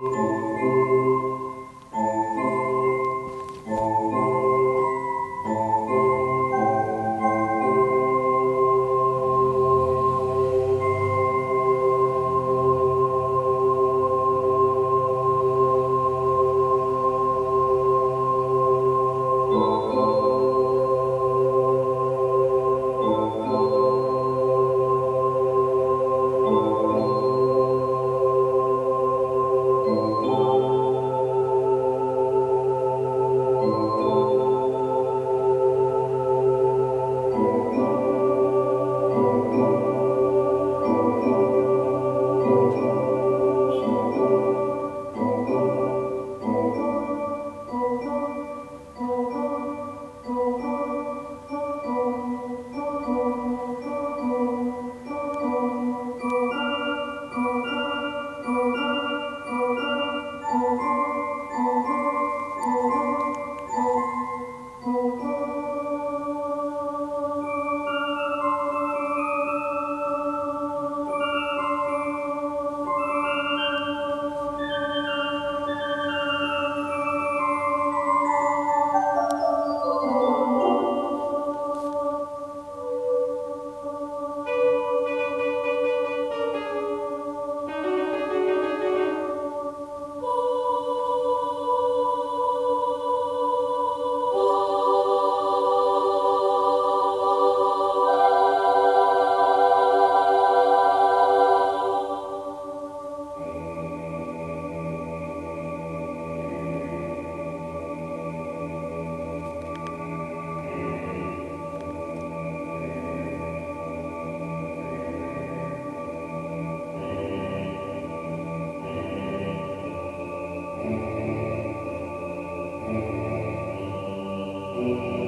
Thank you.